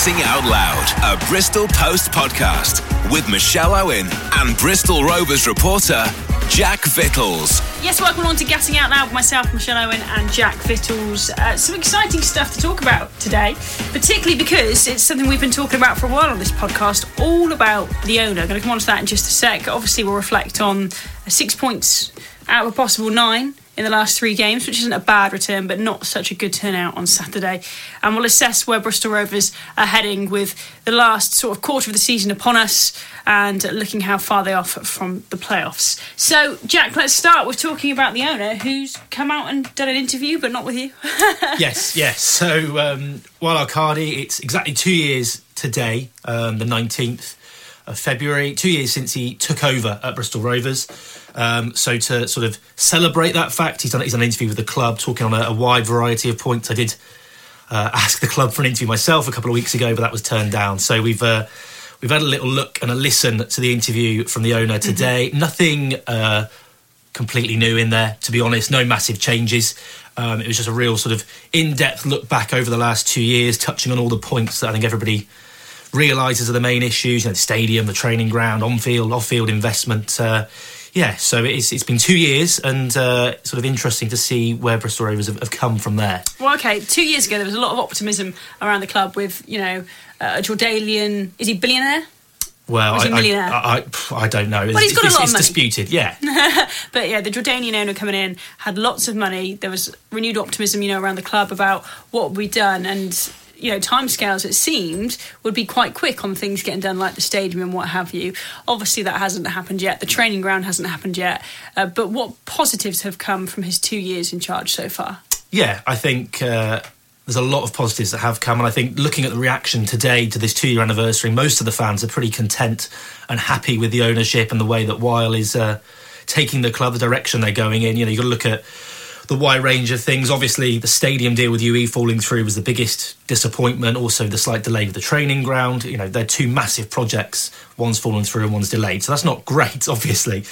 Gassing Out Loud, a Bristol Post podcast with Michelle Owen and Bristol Rovers reporter Jack Vittles. Yes, welcome on to Gassing Out Loud with myself, Michelle Owen, and Jack Vittles. Uh, some exciting stuff to talk about today, particularly because it's something we've been talking about for a while on this podcast, all about the owner. I'm going to come on to that in just a sec. Obviously, we'll reflect on six points out of a possible nine in the last three games, which isn't a bad return, but not such a good turnout on Saturday. And we'll assess where Bristol Rovers are heading with the last sort of quarter of the season upon us and looking how far they are from the playoffs. So, Jack, let's start with talking about the owner who's come out and done an interview, but not with you. yes, yes. So, um, Wael Al-Qadi, it's exactly two years today, um, the 19th of February, two years since he took over at Bristol Rovers. Um, so to sort of celebrate that fact, he's done, he's done an interview with the club, talking on a, a wide variety of points. I did uh, ask the club for an interview myself a couple of weeks ago, but that was turned down. So we've uh, we've had a little look and a listen to the interview from the owner mm-hmm. today. Mm-hmm. Nothing uh, completely new in there, to be honest. No massive changes. Um, it was just a real sort of in-depth look back over the last two years, touching on all the points that I think everybody realises are the main issues. You know, the stadium, the training ground, on-field, off-field investment. Uh, yeah, so it's it's been two years and uh, sort of interesting to see where Bristol Rovers have, have, come from there. Well, okay, two years ago there was a lot of optimism around the club with you know uh, a Jordanian is he billionaire? Well, I, I, I, I, don't know. Well, he's got it's, a lot it's of money. disputed, yeah. but yeah, the Jordanian owner coming in had lots of money. There was renewed optimism, you know, around the club about what we'd done, and you know timescales it seemed would be quite quick on things getting done like the stadium and what have you. Obviously that hasn't happened yet. The training ground hasn't happened yet. Uh, but what positives have come from his two years in charge so far? Yeah i think uh, there's a lot of positives that have come and i think looking at the reaction today to this two year anniversary most of the fans are pretty content and happy with the ownership and the way that Wael is uh, taking the club the direction they're going in. You know you've got to look at the wide range of things. Obviously, the stadium deal with UE falling through was the biggest disappointment. Also, the slight delay of the training ground. You know, they're two massive projects. One's fallen through and one's delayed. So that's not great, obviously.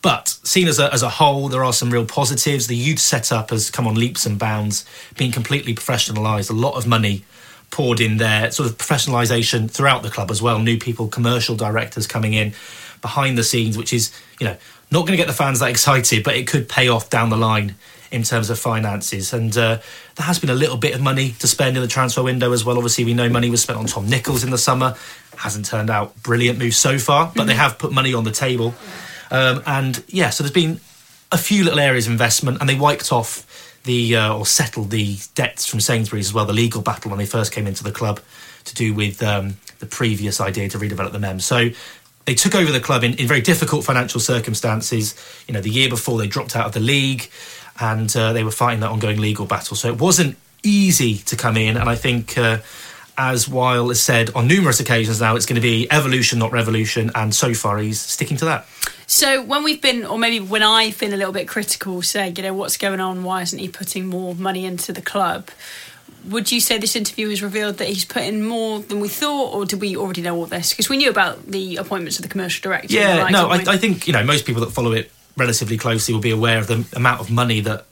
But seen as a, as a whole, there are some real positives. The youth setup has come on leaps and bounds, being completely professionalised. A lot of money poured in there, sort of professionalisation throughout the club as well. New people, commercial directors coming in behind the scenes, which is, you know, not going to get the fans that excited, but it could pay off down the line in terms of finances. And uh, there has been a little bit of money to spend in the transfer window as well. Obviously, we know money was spent on Tom Nichols in the summer. Hasn't turned out brilliant move so far, but mm-hmm. they have put money on the table. Um, and yeah, so there's been a few little areas of investment, and they wiped off the uh, or settled the debts from Sainsbury's as well. The legal battle when they first came into the club to do with um, the previous idea to redevelop the MEM. So they took over the club in, in very difficult financial circumstances. You know, the year before they dropped out of the league and uh, they were fighting that ongoing legal battle. So it wasn't easy to come in, and I think. Uh, as Wael has said on numerous occasions now, it's going to be evolution, not revolution, and so far he's sticking to that. So when we've been, or maybe when I've been a little bit critical, saying, you know, what's going on? Why isn't he putting more money into the club? Would you say this interview has revealed that he's putting more than we thought, or did we already know all this? Because we knew about the appointments of the commercial director. Yeah, no, I, I, think you know most people that follow it relatively closely will be aware of the amount of money that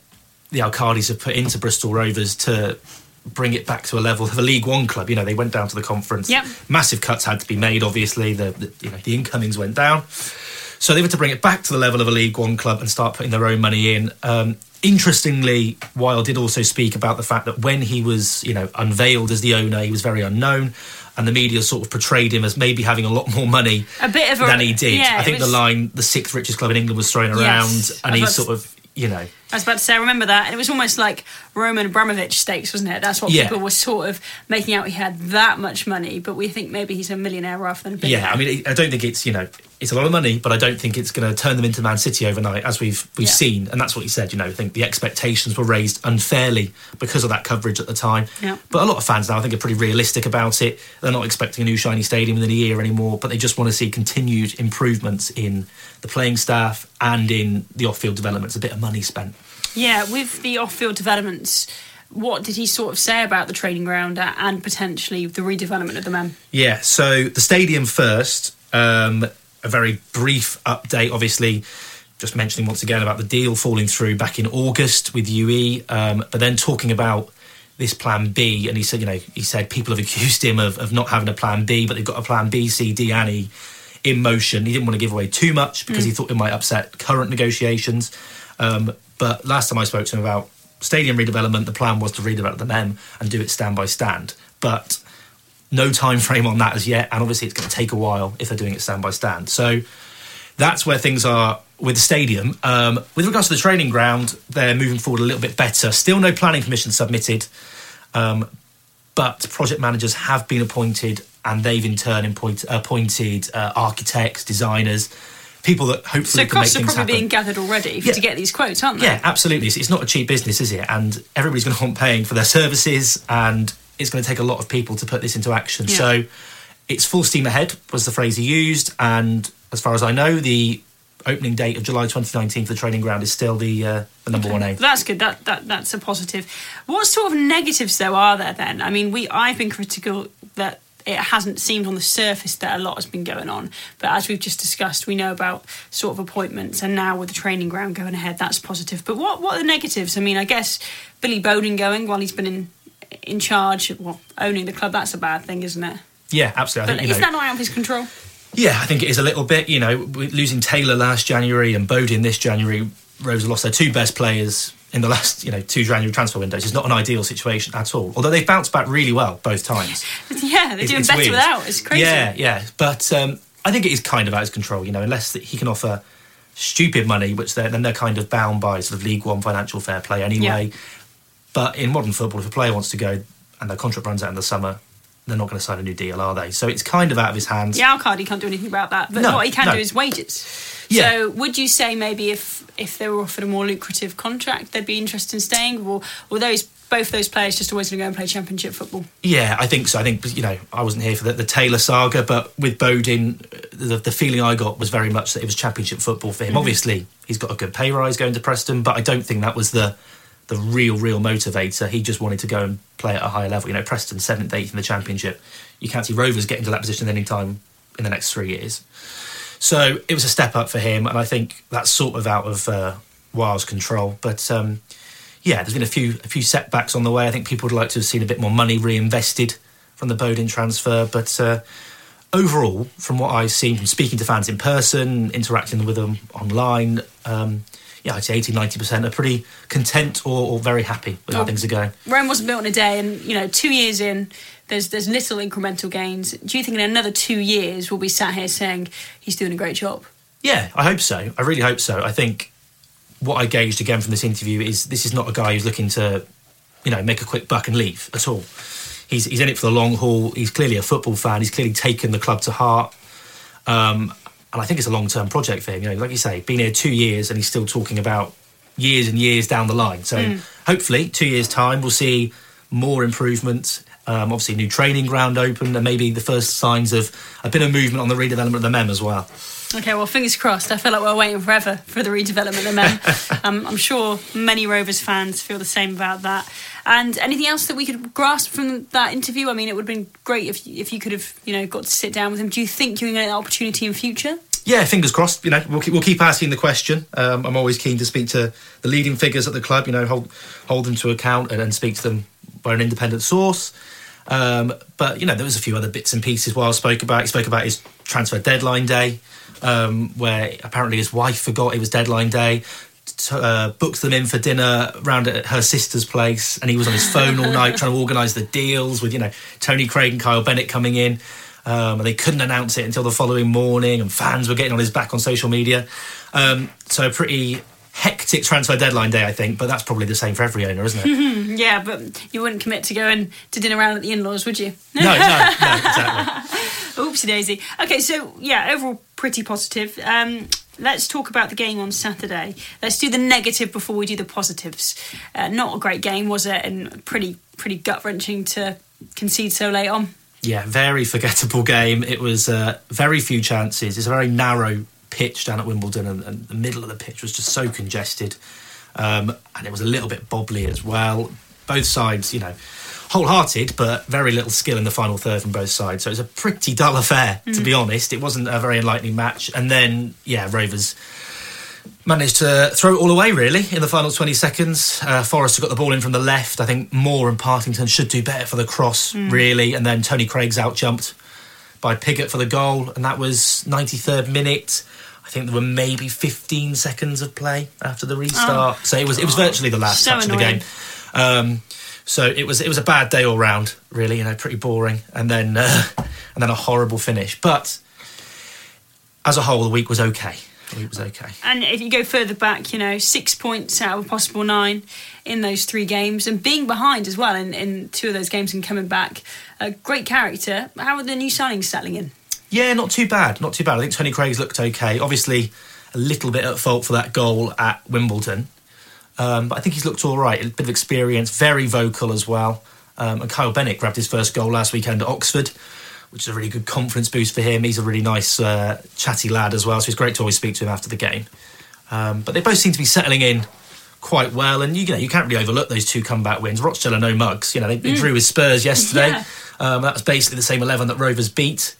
the Al-Qadis have put into Bristol Rovers to bring it back to a level of a League One club. You know, they went down to the conference. Yep. Massive cuts had to be made. Obviously, the, the you know the incomings went down, so they were to bring it back to the level of a League One club and start putting their own money in. Um, interestingly, Wael did also speak about the fact that when he was you know unveiled as the owner, he was very unknown and the media sort of portrayed him as maybe having a lot more money a bit of a, than he did. Yeah, I think was, the line "the sixth richest club in England" was thrown around, yes, and he sort of you know. I was about to say, I remember that. And it was almost like Roman Abramovich stakes, wasn't it? That's what yeah. people were sort of making out he had that much money, but we think maybe he's a millionaire rather than a billionaire. Yeah, I mean, I don't think it's, you know, it's a lot of money, but I don't think it's going to turn them into Man City overnight, as we've we've yeah. seen. And that's what he said. You know, I think the expectations were raised unfairly because of that coverage at the time. Yeah. But a lot of fans now, I think, are pretty realistic about it. They're not expecting a new shiny stadium within a year anymore, but they just want to see continued improvements in the playing staff and in the off-field developments. A bit of money spent. Yeah, with the off-field developments what did he sort of say about the training ground and potentially the redevelopment of the MEM? Yeah, so the stadium first. Um, a very brief update, obviously, just mentioning once again about the deal falling through back in August with UE, um, but then talking about this plan B, and he said, you know, he said people have accused him of, of not having a plan B, but they've got a plan B, C, D, and E in motion. He didn't want to give away too much because he thought it might upset current negotiations. Um, but last time I spoke to him about stadium redevelopment, the plan was to redevelop the MEM and do it stand by stand. But no time frame on that as yet, and obviously it's going to take a while if they're doing it stand by stand. So that's where things are with the stadium. Um, with regards to the training ground, they're moving forward a little bit better. Still no planning permission submitted, um, but project managers have been appointed, and they've in turn appoint, appointed uh, architects, designers, people that hopefully So can make costs are probably happen. being gathered already Yeah. to get these quotes, aren't they? Yeah, absolutely. It's, it's not a cheap business, is it? And everybody's going to want paying for their services, and it's going to take a lot of people to put this into action. Yeah. So it's full steam ahead, was the phrase he used. And as far as I know, the opening date of July 2019 for the training ground is still the, uh, the number one aim. That's good. That, that that's a positive. What sort of negatives though are there then? I mean, we I've been critical that it hasn't seemed on the surface that a lot has been going on, but as we've just discussed, we know about sort of appointments, and now with the training ground going ahead, that's positive. But what what are the negatives? I mean, I guess Billy Bodin going while he's been in in charge, well, owning the club, that's a bad thing, isn't it? Yeah, absolutely. I But think, you is know, that not out of his control? Yeah, I think it is a little bit. You know, losing Taylor last January and Bodin this January, Rose lost their two best players in the last, you know, two January transfer windows. It's not an ideal situation at all. Although they've bounced back really well both times. yeah, they're doing better weird. without. It's crazy. Yeah, yeah. But um, I think it is kind of out of his control, you know, unless that he can offer stupid money, which they're, then they're kind of bound by sort of League One financial fair play anyway. Yeah. But in modern football, if a player wants to go and their contract runs out in the summer, they're not going to sign a new deal, are they? So it's kind of out of his hands. Yeah, Al-Qadi can't do anything about that. But No, what he can no. do is wages. Yeah. So would you say maybe if if they were offered a more lucrative contract, they'd be interested in staying, or or those both those players just always going to go and play championship football? Yeah, I think so. I think you know I wasn't here for the, the Taylor saga, but with Bodin, the, the feeling I got was very much that it was Championship football for him. Mm-hmm. Obviously, he's got a good pay rise going to Preston, but I don't think that was the the real, real motivator. He just wanted to go and play at a higher level. You know, Preston seventh, eighth in the Championship. You can't see Rovers getting to that position any time in the next three years. So it was a step up for him, and I think that's sort of out of uh, Wael's control. But um, yeah, there's been a few a few setbacks on the way. I think people would like to have seen a bit more money reinvested from the Bodin transfer, but uh, overall, from what I've seen from speaking to fans in person, interacting with them online, um, yeah, I'd say 80 90% are pretty content or, or very happy with how things are going. Rome wasn't built in a day, and you know, two years in, there's there's little incremental gains. Do you think in another two years we'll be sat here saying he's doing a great job? Yeah, I hope so. I really hope so. I think what I gauged again from this interview is this is not a guy who's looking to, you know, make a quick buck and leave at all. He's he's in it for the long haul. He's clearly a football fan. He's clearly taken the club to heart. Um, and I think it's a long term project for him. You know, like you say, been here two years and he's still talking about years and years down the line. So hopefully, two years time, we'll see more improvements. Um, obviously, new training ground open, and maybe the first signs of a bit of movement on the redevelopment of the MEM as well. Okay, well, fingers crossed. I feel like we're waiting forever for the redevelopment of MEM. um, I'm sure many Rovers fans feel the same about that. And anything else that we could grasp from that interview? I mean, it would have been great if if you could have, you know, got to sit down with him. Do you think you're going to get that opportunity in future? Yeah, fingers crossed. You know, we'll keep, we'll keep asking the question. Um, I'm always keen to speak to the leading figures at the club. You know, hold hold them to account and, and speak to them by an independent source. Um, but you know, there was a few other bits and pieces. Wael spoke about, he spoke about his transfer deadline day, um, where apparently his wife forgot it was deadline day. Uh, booked them in for dinner round at her sister's place, and he was on his phone all night trying to organise the deals with you know Tony Craig and Kyle Bennett coming in. Um, and they couldn't announce it until the following morning, and fans were getting on his back on social media. Um, so a pretty hectic transfer deadline day, I think. But that's probably the same for every owner, isn't it? Yeah, but you wouldn't commit to going to dinner around at the in-laws, would you? no, no, no, exactly. Oopsie daisy. Okay, so yeah, overall pretty positive. Um, let's talk about the game on Saturday. Let's do the negative before we do the positives. Uh, not a great game, was it? And pretty pretty gut wrenching to concede so late on. Yeah, very forgettable game. It was uh, very few chances. It's a very narrow pitch down at Wimbledon, and, and the middle of the pitch was just so congested, um, and it was a little bit bobbly as well. Both sides, you know, wholehearted, but very little skill in the final third from both sides. So it was a pretty dull affair, to be honest. It wasn't a very enlightening match. And then, yeah, Rovers managed to throw it all away really in the final 20 seconds. Uh, Forrester got the ball in from the left. I think Moore and Partington should do better for the cross, really. And then Tony Craig's out jumped by Piggott for the goal, and that was 93rd minute. I think there were maybe 15 seconds of play after the restart, so it was it was virtually the last So touch of the game. Um, so it was it was a bad day all round, really. You know, pretty boring, and then uh, and then a horrible finish. But as a whole, the week was okay. Week was okay. And if you go further back, you know, six points out of a possible nine in those three games, and being behind as well in, in two of those games and coming back. A great character. How are the new signings settling in? Yeah, not too bad. Not too bad. I think Tony Craig's looked okay. Obviously, a little bit at fault for that goal at Wimbledon. Um, but I think he's looked all right. A bit of experience, very vocal as well. Um, and Kyle Bennett grabbed his first goal last weekend at Oxford, which is a really good confidence boost for him. He's a really nice, uh, chatty lad as well, so it's great to always speak to him after the game. Um, but they both seem to be settling in quite well, and you, know you can't really overlook those two comeback wins. Rochdale are no mugs. You know they, they drew with Spurs yesterday. Yeah. Um, that was basically the same eleven that Rovers beat.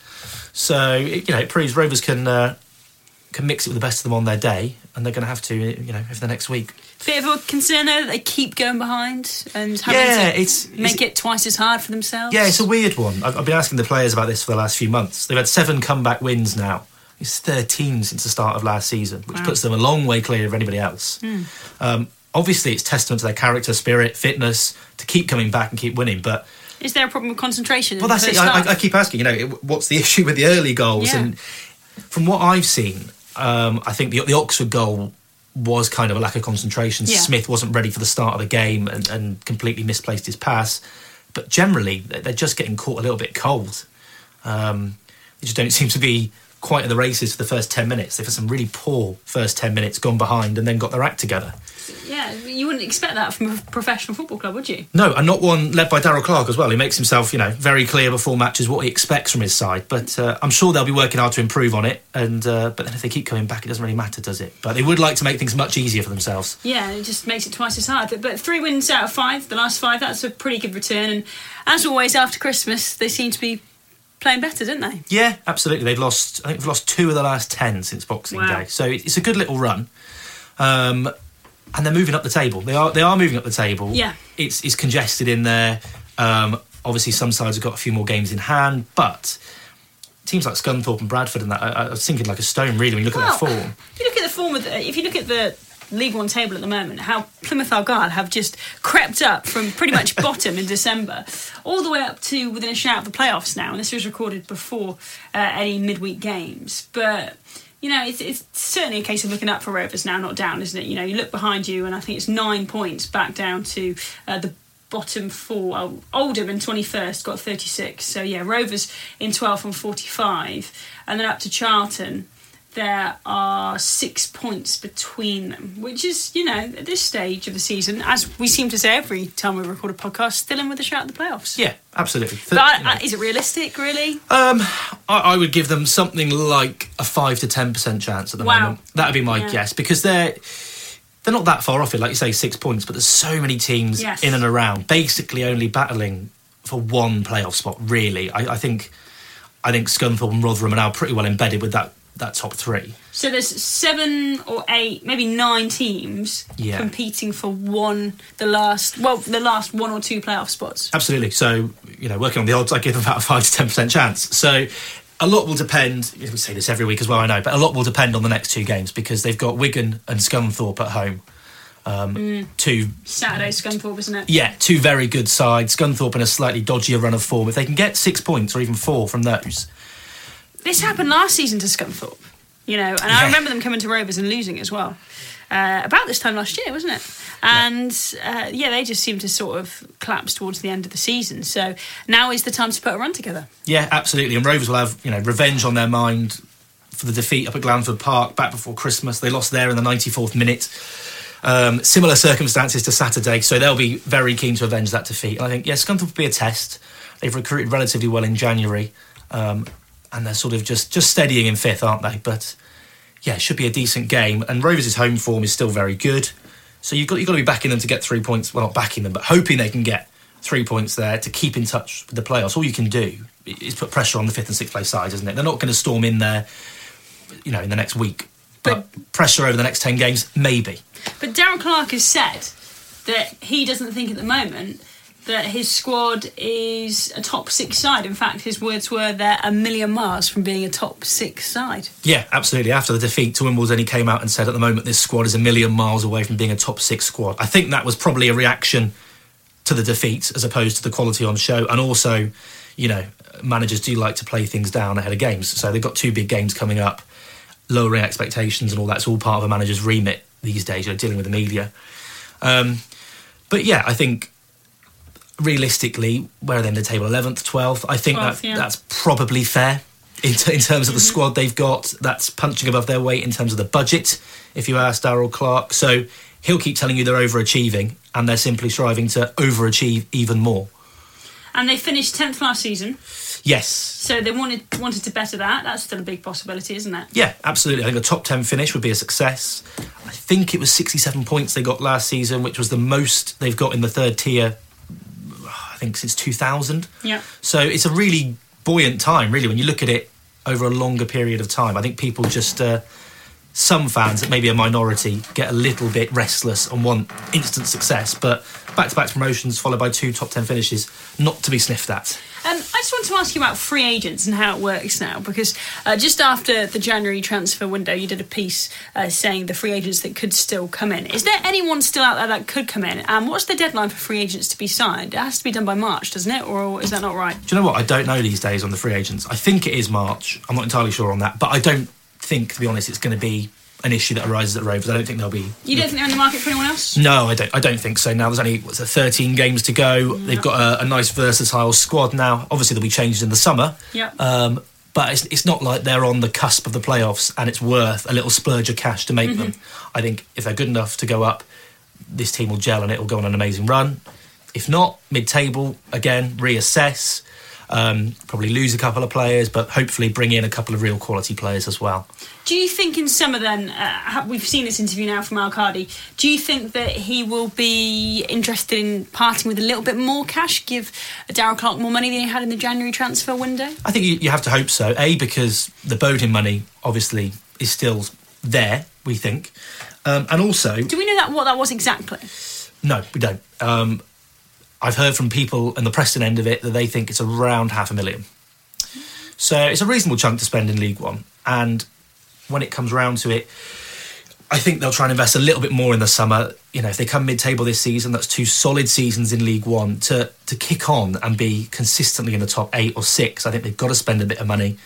So it, you know it proves Rovers can uh, can mix it with the best of them on their day, and they're going to have to you know over the next week. Bit of a concern though that they keep going behind and having Yeah, to it's- make it's- it twice as hard for themselves. Yeah, it's a weird one. I've, I've been asking the players about this for the last few months. They've had seven comeback wins now. It's 13 since the start of last season, which Wow. puts them a long way clear of anybody else. Um, obviously, it's testament to their character, spirit, fitness to keep coming back and keep winning. But Is there a problem with concentration? well, that's it. I. I, I keep asking. You know, what's the issue with the early goals? Yeah. And from what I've seen, um, I think the, the Oxford goal was kind of a lack of concentration. Yeah. Smith wasn't ready for the start of the game and, and completely misplaced his pass. But generally, they- they're just getting caught a little bit cold. Um, they just don't seem to be quite at the races for the first 10 minutes. They've had some really poor first 10 minutes, gone behind, and then got their act together. Yeah, you wouldn't expect that from a professional football club, would you? No, and not one led by Darrell Clarke as well. He makes himself, you know, very clear before matches what he expects from his side. But uh, I'm sure they'll be working hard to improve on it. And uh, but then if they keep coming back, it doesn't really matter, does it? But they would like to make things much easier for themselves. Yeah, it just makes it twice as hard. But, but three wins out of five, the last five, that's a pretty good return. And as always, after Christmas, they seem to be playing better, don't they? Yeah, absolutely. They've lost. I think they've lost two of the last ten since Boxing Wow. Day. So it's a good little run. Um, and they're moving up the table. They are. They are moving up the table. Yeah. It's it's congested in there. Um, obviously, some sides have got a few more games in hand, but teams like Scunthorpe and Bradford and that, I, I was thinking like a stone. Really, when you look at their form. If you look at the form of the, if you look at the League One table at the moment, how Plymouth Argyle have just crept up from pretty much bottom in December, all the way up to within a shout of the playoffs now. And this was recorded before uh, any midweek games, but. You know, it's, it's certainly a case of looking up for Rovers now, not down, isn't it? You know, you look behind you, and I think it's nine points back down to uh, the bottom four. Oh, Oldham in 21st got 36. So, yeah, Rovers in 12th and 45. And then up to Charlton, there are six points between them, which is, you know, at this stage of the season, as we seem to say every time we record a podcast, still in with a shout at the playoffs. Yeah, absolutely. But I, you know. Is it realistic, really? Um, I, I would give them something like a five to ten percent chance at the Wow. moment. That'd be my Yeah. guess because they're they're not that far off it. Like you say, six points, but there's so many teams Yes. in and around, basically only battling for one playoff spot. Really, I, I think I think Scunthorpe and Rotherham are now pretty well embedded with that that top three. So there's seven or eight, maybe nine teams Yeah. competing for one, the last, well, the last one or two playoff spots. Absolutely. So, you know, working on the odds, I give them about a 5 to 10% chance. So, a lot will depend, we say this every week as well, I know, but a lot will depend on the next two games because they've got Wigan and Scunthorpe at home. Um, Two, Saturday, Scunthorpe, isn't it? yeah, two very good sides. Scunthorpe in a slightly dodgier run of form. If they can get six points or even four from those, This happened last season to Scunthorpe, you know, and Yeah. I remember them coming to Rovers and losing as well. Uh, about this time last year, wasn't it? And uh, yeah, they just seemed to sort of collapse towards the end of the season. So now is the time to put a run together. yeah, absolutely. And Rovers will have, you know, revenge on their mind for the defeat up at Glanford Park back before Christmas. They lost there in the 94th minute. Um, similar circumstances to Saturday, so they'll be very keen to avenge that defeat. And I think, yes, Scunthorpe will be a test. They've recruited relatively well in January, um, and they're sort of just just steadying in fifth, aren't they? But yeah, it should be a decent game. And Rovers' home form is still very good, so you've got you've got to be backing them to get three points. Well, not backing them, but hoping they can get three points there to keep in touch with the playoffs. All you can do is put pressure on the fifth and sixth place sides, isn't it? They're not going to storm in there, you know, in the next week But, pressure over the next 10 games, maybe. But Darrell Clarke has said that he doesn't think at the moment that his squad is a top six side. In fact, his words were they're a million miles from being a top six side. Yeah, absolutely. After the defeat to Wimbledon, he came out and said at the moment this squad is a million miles away from being a top six squad. I think that was probably a reaction to the defeat as opposed to the quality on show. And also, you know, managers do like to play things down ahead of games. So they've got two big games coming up, lowering expectations and all that's all part of a manager's remit these days, you know, dealing with the media. Um, but yeah, I think realistically, where are they in the table? 11th, 12th? I think 12th, that, yeah. that's probably fair in, t- in terms of the Mm-hmm. squad they've got. That's punching above their weight in terms of the budget, if you ask Darrell Clarke. So he'll keep telling you they're overachieving, and they're simply striving to overachieve even more. And they finished 10th last season, Yes. so they wanted wanted to better that. That's still a big possibility, isn't it? Yeah, absolutely. I think a top 10 finish would be a success. I think it was 67 points they got last season, which was the most they've got in the third tier, think, since 2000. Yeah. So it's a really buoyant time, really, when you look at it over a longer period of time. I think people just, uh, some fans, maybe a minority, get a little bit restless and want instant success. But back to back promotions followed by two top 10 finishes, not to be sniffed at. Um, I just want to ask you about free agents and how it works now, because uh, just after the January transfer window, you did a piece uh, saying the free agents that could still come in. Is there anyone still out there that could come in? And what's the deadline for free agents to be signed? It has to be done by March, doesn't it? Or is that not right? Do you know what? I don't know these days on the free agents. I think it is March. I'm not entirely sure on that, but I don't think, to be honest, it's going to be an issue that arises at Rovers. I don't think they'll be. You don't think they're in the market for anyone else? No, I don't. I don't think so. Now there's only what's it, 13 games to go. They've got a, a nice versatile squad now. Obviously, there'll be changes in the summer. Yeah. Um, but it's, it's not like they're on the cusp of the playoffs and it's worth a little splurge of cash to make them. I think if they're good enough to go up, this team will gel and it will go on an amazing run. If not, mid-table again, reassess. Um, probably lose a couple of players, but hopefully bring in a couple of real quality players as well. Do you think in summer then, uh, we've seen this interview now from Al-Qadi, do you think that he will be interested in parting with a little bit more cash, give Darrell Clarke more money than he had in the January transfer window? I think you, you have to hope so. A because the Bodin money obviously is still there. We think, um, and also Do we know that what that was exactly? no, we don't. Um, I've heard from people in the Preston end of it that they think it's around half a million. So it's a reasonable chunk to spend in League One, and when it comes round to it, I think they'll try and invest a little bit more in the summer. You know, if they come mid-table this season, that's two solid seasons in League One to to kick on and be consistently in the top eight or six. I think they've got to spend a bit of money.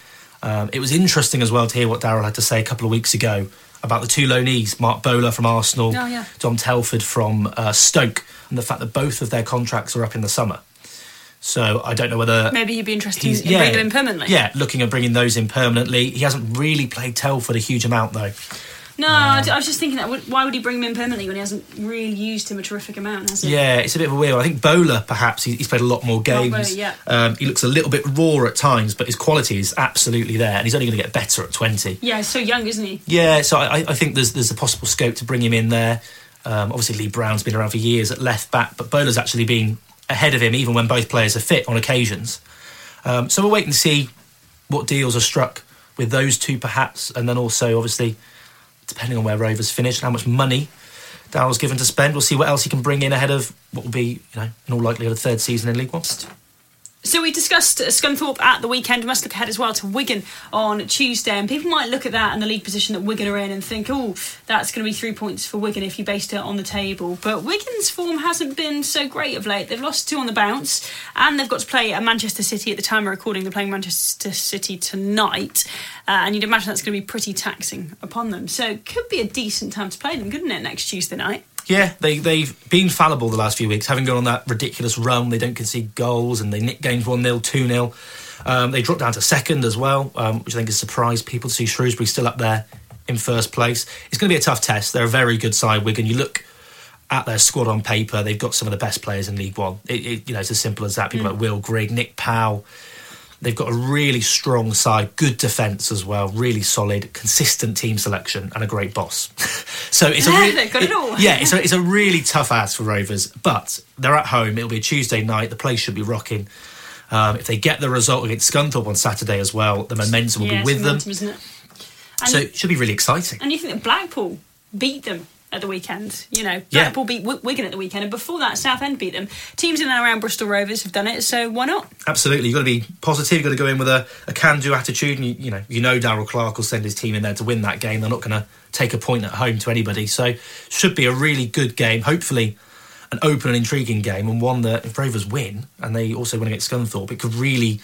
Um, it was interesting as well to hear what Darrell had to say a couple of weeks ago about the two loanees, Marc Bola from Arsenal, Oh, yeah. Dom Telford from uh, Stoke, and the fact that both of their contracts are up in the summer. So I don't know whether Maybe he'd be interested in bringing them in permanently. Yeah, looking at bringing those in permanently. He hasn't really played Telford a huge amount though. No, I was just thinking that. Why would he bring him in permanently when he hasn't really used him a terrific amount, has he? Yeah, it's a bit of a weird. one. I think Bola, perhaps he- he's played a lot more games. Bola, yeah. um, he looks a little bit raw at times, but his quality is absolutely there, and he's only going to get better at twenty. Yeah, he's so young, isn't he? Yeah, so I, I think there's there's a possible scope to bring him in there. Um, obviously, Lee Brown's been around for years at left back, but Bola's actually been ahead of him even when both players are fit on occasions. Um, so we'll wait and see what deals are struck with those two, perhaps, and then also obviously depending on where Rovers finish and how much money Darrell's given to spend, we'll see what else he can bring in ahead of what will be, you know, in all likelihood, a third season in League One. So we discussed uh, Scunthorpe at the weekend. We must look ahead as well to Wigan on Tuesday, and people might look at that and the league position that Wigan are in and think, "Oh, that's going to be three points for Wigan if you based it on the table." But Wigan's form hasn't been so great of late. They've lost two on the bounce, and they've got to play at Manchester City at the time of recording. They're playing Manchester City tonight, uh, and you'd imagine that's going to be pretty taxing upon them. So it could be a decent time to play them, couldn't it? Next Tuesday night. Yeah, they, they've been fallible the last few weeks, having gone on that ridiculous run. They don't concede goals and they nick games 1 0, 2 0. Um, they dropped down to second as well, um, which I think has surprised people to see Shrewsbury still up there in first place. It's going to be a tough test. They're a very good side, Wigan. You look at their squad on paper, they've got some of the best players in League One. It, it, you know, it's as simple as that. People like Will Grigg, Nick Powell. They've got a really strong side, good defence as well, really solid, consistent team selection, and a great boss. so it's a Yeah, really, they've got it all. yeah, it's a, it's a really tough ask for Rovers, but they're at home. It'll be a Tuesday night. The place should be rocking. Um, if they get the result against Scunthorpe on Saturday as well, the momentum will Yeah, be with them. momentum, isn't it? And so it should be really exciting. And you think that Blackpool beat them at the weekend? You know, Yeah. Beat Wi- Wigan at the weekend, and before that, Southend beat them. Teams in and around Bristol Rovers have done it, so why not? Absolutely, you've got to be positive. You've got to go in with a, a can-do attitude, and you, you know, you know, Darrell Clarke will send his team in there to win that game. They're not going to take a point at home to anybody, so should be a really good game. Hopefully, an open and intriguing game, and one that if Rovers win and they also win against Scunthorpe, it could really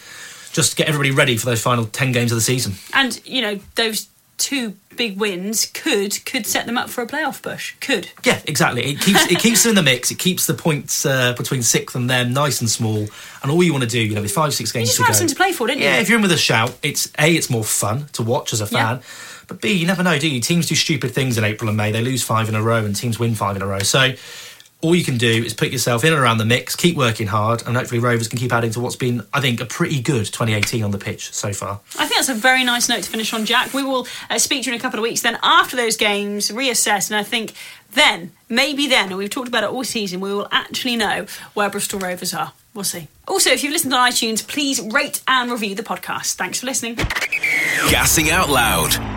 just get everybody ready for those final ten games of the season. And you know, those two big wins could could set them up for a playoff push. Could. Yeah, exactly. It keeps it keeps them in the mix. It keeps the points uh, between sixth and them nice and small. And all you want to do, you know, with five six games just to want go, something to play for, didn't you? Yeah, if you're in with a shout, it's a it's more fun to watch as a Yeah. fan. But B, you never know, do you? Teams do stupid things in April and May. They lose five in a row, and teams win five in a row. So. All you can do is put yourself in and around the mix, keep working hard, and hopefully Rovers can keep adding to what's been, I think, a pretty good 2018 on the pitch so far. I think that's a very nice note to finish on, Jack. We will uh, speak to you in a couple of weeks. Then, after those games, reassess, and I think then, maybe then, and we've talked about it all season, we will actually know where Bristol Rovers are. We'll see. Also, if you've listened on iTunes, please rate and review the podcast. Thanks for listening. Gassing Out Loud.